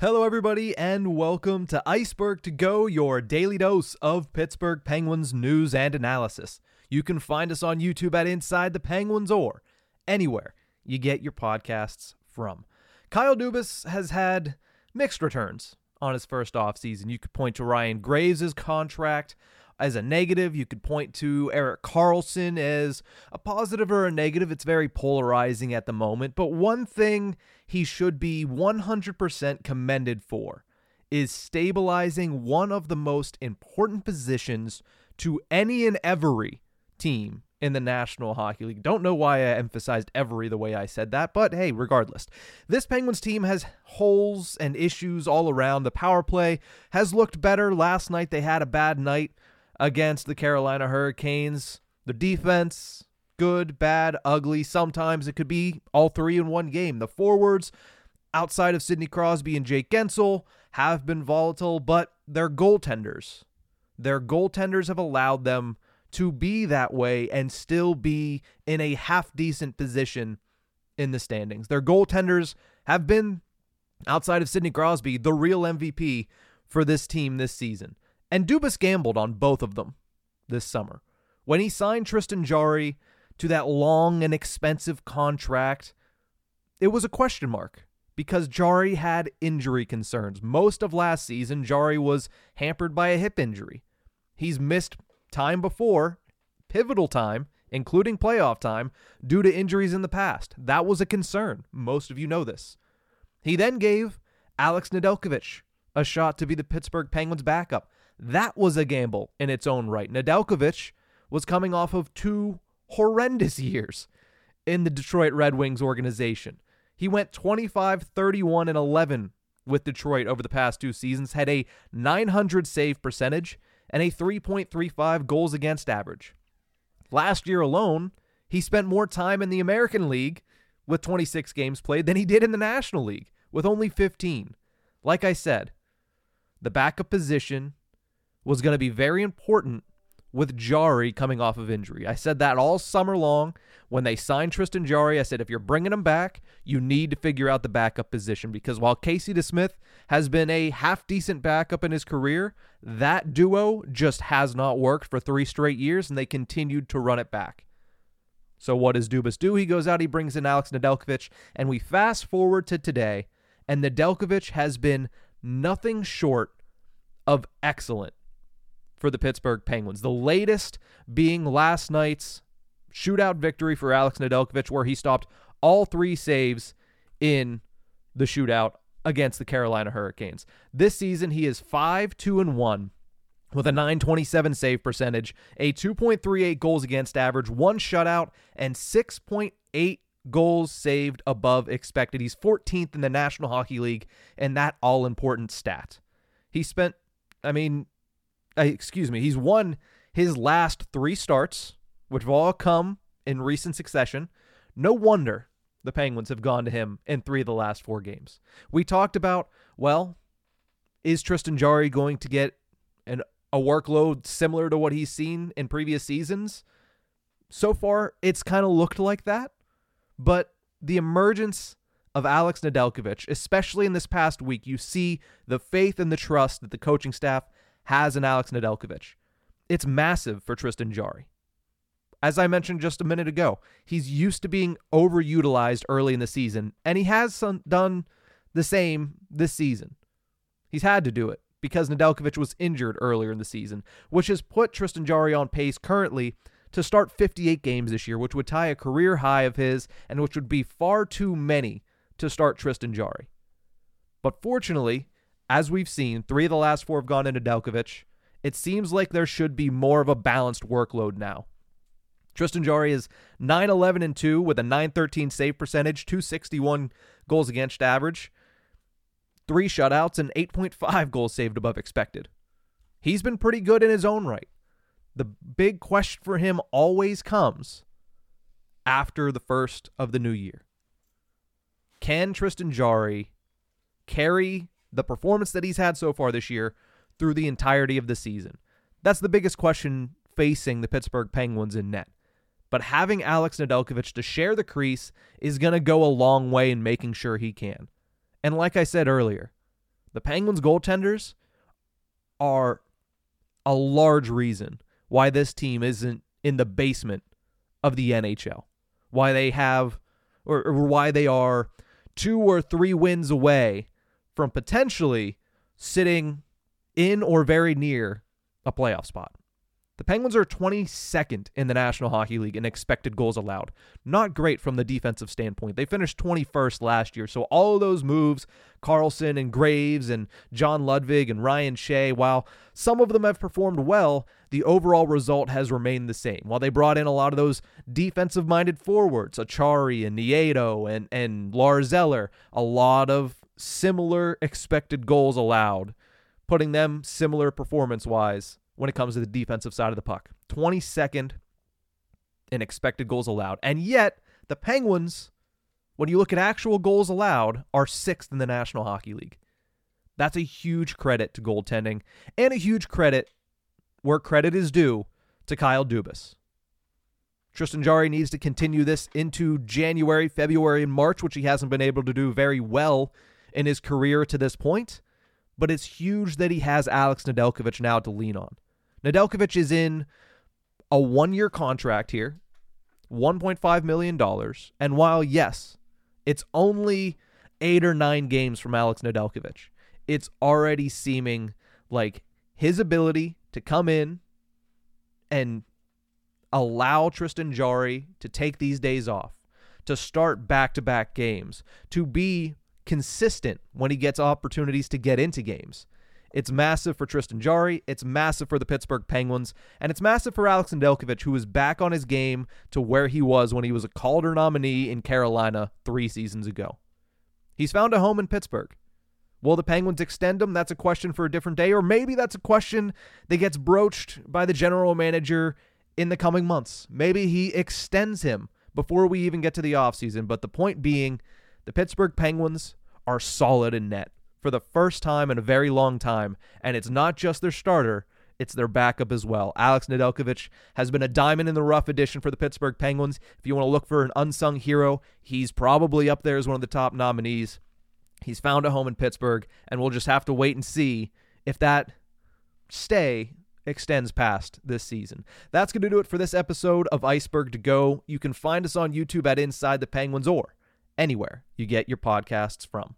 Hello, everybody, and welcome to Ice-Burgh to Go, your daily dose of Pittsburgh Penguins news and analysis. You can find us on YouTube at Inside the Penguins or anywhere you get your podcasts from. Kyle Dubas has had mixed returns on his first offseason. You could point to Ryan Graves' contract as a negative. You could point to Erik Karlsson as a positive or a negative. It's very polarizing at the moment. But one thing he should be 100% commended for is stabilizing one of the most important positions to any and every team in the National Hockey League. Don't know why I emphasized every the way I said that, but hey, regardless. This Penguins team has holes and issues all around. The power play has looked better. Last night they had a bad night against the Carolina Hurricanes. The defense good, bad, ugly. Sometimes it could be all three in one game. The forwards, outside of Sidney Crosby and Jake Guentzel, have been volatile, but their goaltenders, their goaltenders have allowed them to be that way and still be in a half decent position in the standings. Their goaltenders have been, outside of Sidney Crosby, the real MVP for this team this season. And Dubas gambled on both of them this summer. When he signed Tristan Jarry to that long and expensive contract, it was a question mark because Jarry had injury concerns. Most of last season, Jarry was hampered by a hip injury. He's missed time before, pivotal time, including playoff time, due to injuries in the past. That was a concern. Most of you know this. He then gave Alex Nedeljkovic a shot to be the Pittsburgh Penguins backup. That was a gamble in its own right. Nedeljkovic was coming off of two horrendous years in the Detroit Red Wings organization. He went 25, 31, and 11 with Detroit over the past two seasons, had a 900 save percentage and a 3.35 goals against average. Last year alone, he spent more time in the American League with 26 games played than he did in the National League with only 15. Like I said, the backup position was going to be very important with Jarry coming off of injury. I said that all summer long when they signed Tristan Jarry. I said if you're bringing him back, you need to figure out the backup position because while Casey DeSmith has been a half decent backup in his career, that duo just has not worked for three straight years and they continued to run it back. So what does Dubas do? He goes out, he brings in Alex Nedeljkovic, and we fast forward to today, and Nedeljkovic has been nothing short of excellent for the Pittsburgh Penguins. The latest being last night's shootout victory for Alex Nedeljkovic, where he stopped all three saves in the shootout against the Carolina Hurricanes. This season, he is 5 2 and 1 with a 927 save percentage, a 2.38 goals against average, one shutout, and 6.8 goals saved above expected. He's 14th in the National Hockey League and that all important stat. He spent, I mean, uh, excuse me, he's won his last three starts, which have all come in recent succession. No wonder the Penguins have gone to him in three of the last four games. We talked about, well, is Tristan Jarry going to get an a workload similar to what he's seen in previous seasons? So far, it's kind of looked like that, but the emergence of Alex Nedeljkovic, especially in this past week, you see the faith and the trust that the coaching staff has an Alex Nedeljkovic. It's massive for Tristan Jarry. As I mentioned just a minute ago, he's used to being overutilized early in the season, and he has some, done the same this season. He's had to do it because Nedeljkovic was injured earlier in the season, which has put Tristan Jarry on pace currently to start 58 games this year, which would tie a career high of his and which would be far too many to start Tristan Jarry. But fortunately, as we've seen, three of the last four have gone to Nedeljkovic. It seems like there should be more of a balanced workload now. Tristan Jarry is 9 11 and 2 with a 913 save percentage, 261 goals against average, three shutouts, and 8.5 goals saved above expected. He's been pretty good in his own right. The big question for him always comes after the first of the new year. Can Tristan Jarry carry the performance that he's had so far this year through the entirety of the season? That's the biggest question facing the Pittsburgh Penguins in net. But having Alex Nedeljkovic to share the crease is going to go a long way in making sure he can. And like I said earlier, the Penguins goaltenders are a large reason why this team isn't in the basement of the NHL. Why they have, or, or why they are two or three wins away from potentially sitting in or very near a playoff spot. The Penguins are 22nd in the National Hockey League in expected goals allowed. Not great from the defensive standpoint. They finished 21st last year, so all those moves, Karlsson and Graves and John Ludwig and Ryan Shea, while some of them have performed well, the overall result has remained the same. While they brought in a lot of those defensive minded forwards, Acciari and Nieto and, and Lars Eller, a lot of similar expected goals allowed, putting them similar performance wise when it comes to the defensive side of the puck. 22nd in expected goals allowed. And yet, the Penguins, when you look at actual goals allowed, are sixth in the National Hockey League. That's a huge credit to goaltending and a huge credit where credit is due to Kyle Dubas. Tristan Jarry needs to continue this into January, February, and March, which he hasn't been able to do very well in his career to this point. But it's huge that he has Alex Nedeljkovic now to lean on. Nedeljkovic is in a one year contract here, $1.5 million. And while, yes, it's only eight or nine games from Alex Nedeljkovic, it's already seeming like his ability to come in and allow Tristan Jarry to take these days off, to start back to back games, to be consistent when he gets opportunities to get into games. It's massive for Tristan Jarry. It's massive for the Pittsburgh Penguins. And it's massive for Alex Nedeljkovic, who is back on his game to where he was when he was a Calder nominee in Carolina three seasons ago. He's found a home in Pittsburgh. Will the Penguins extend him? That's a question for a different day. Or maybe that's a question that gets broached by the general manager in the coming months. Maybe he extends him before we even get to the offseason. But the point being, the Pittsburgh Penguins are solid in net for the first time in a very long time. And it's not just their starter, it's their backup as well. Alex Nedeljkovic has been a diamond in the rough addition for the Pittsburgh Penguins. If you want to look for an unsung hero, he's probably up there as one of the top nominees. He's found a home in Pittsburgh, and we'll just have to wait and see if that stay extends past this season. That's going to do it for this episode of Ice-Burgh to Go. You can find us on YouTube at Inside the Penguins or anywhere you get your podcasts from.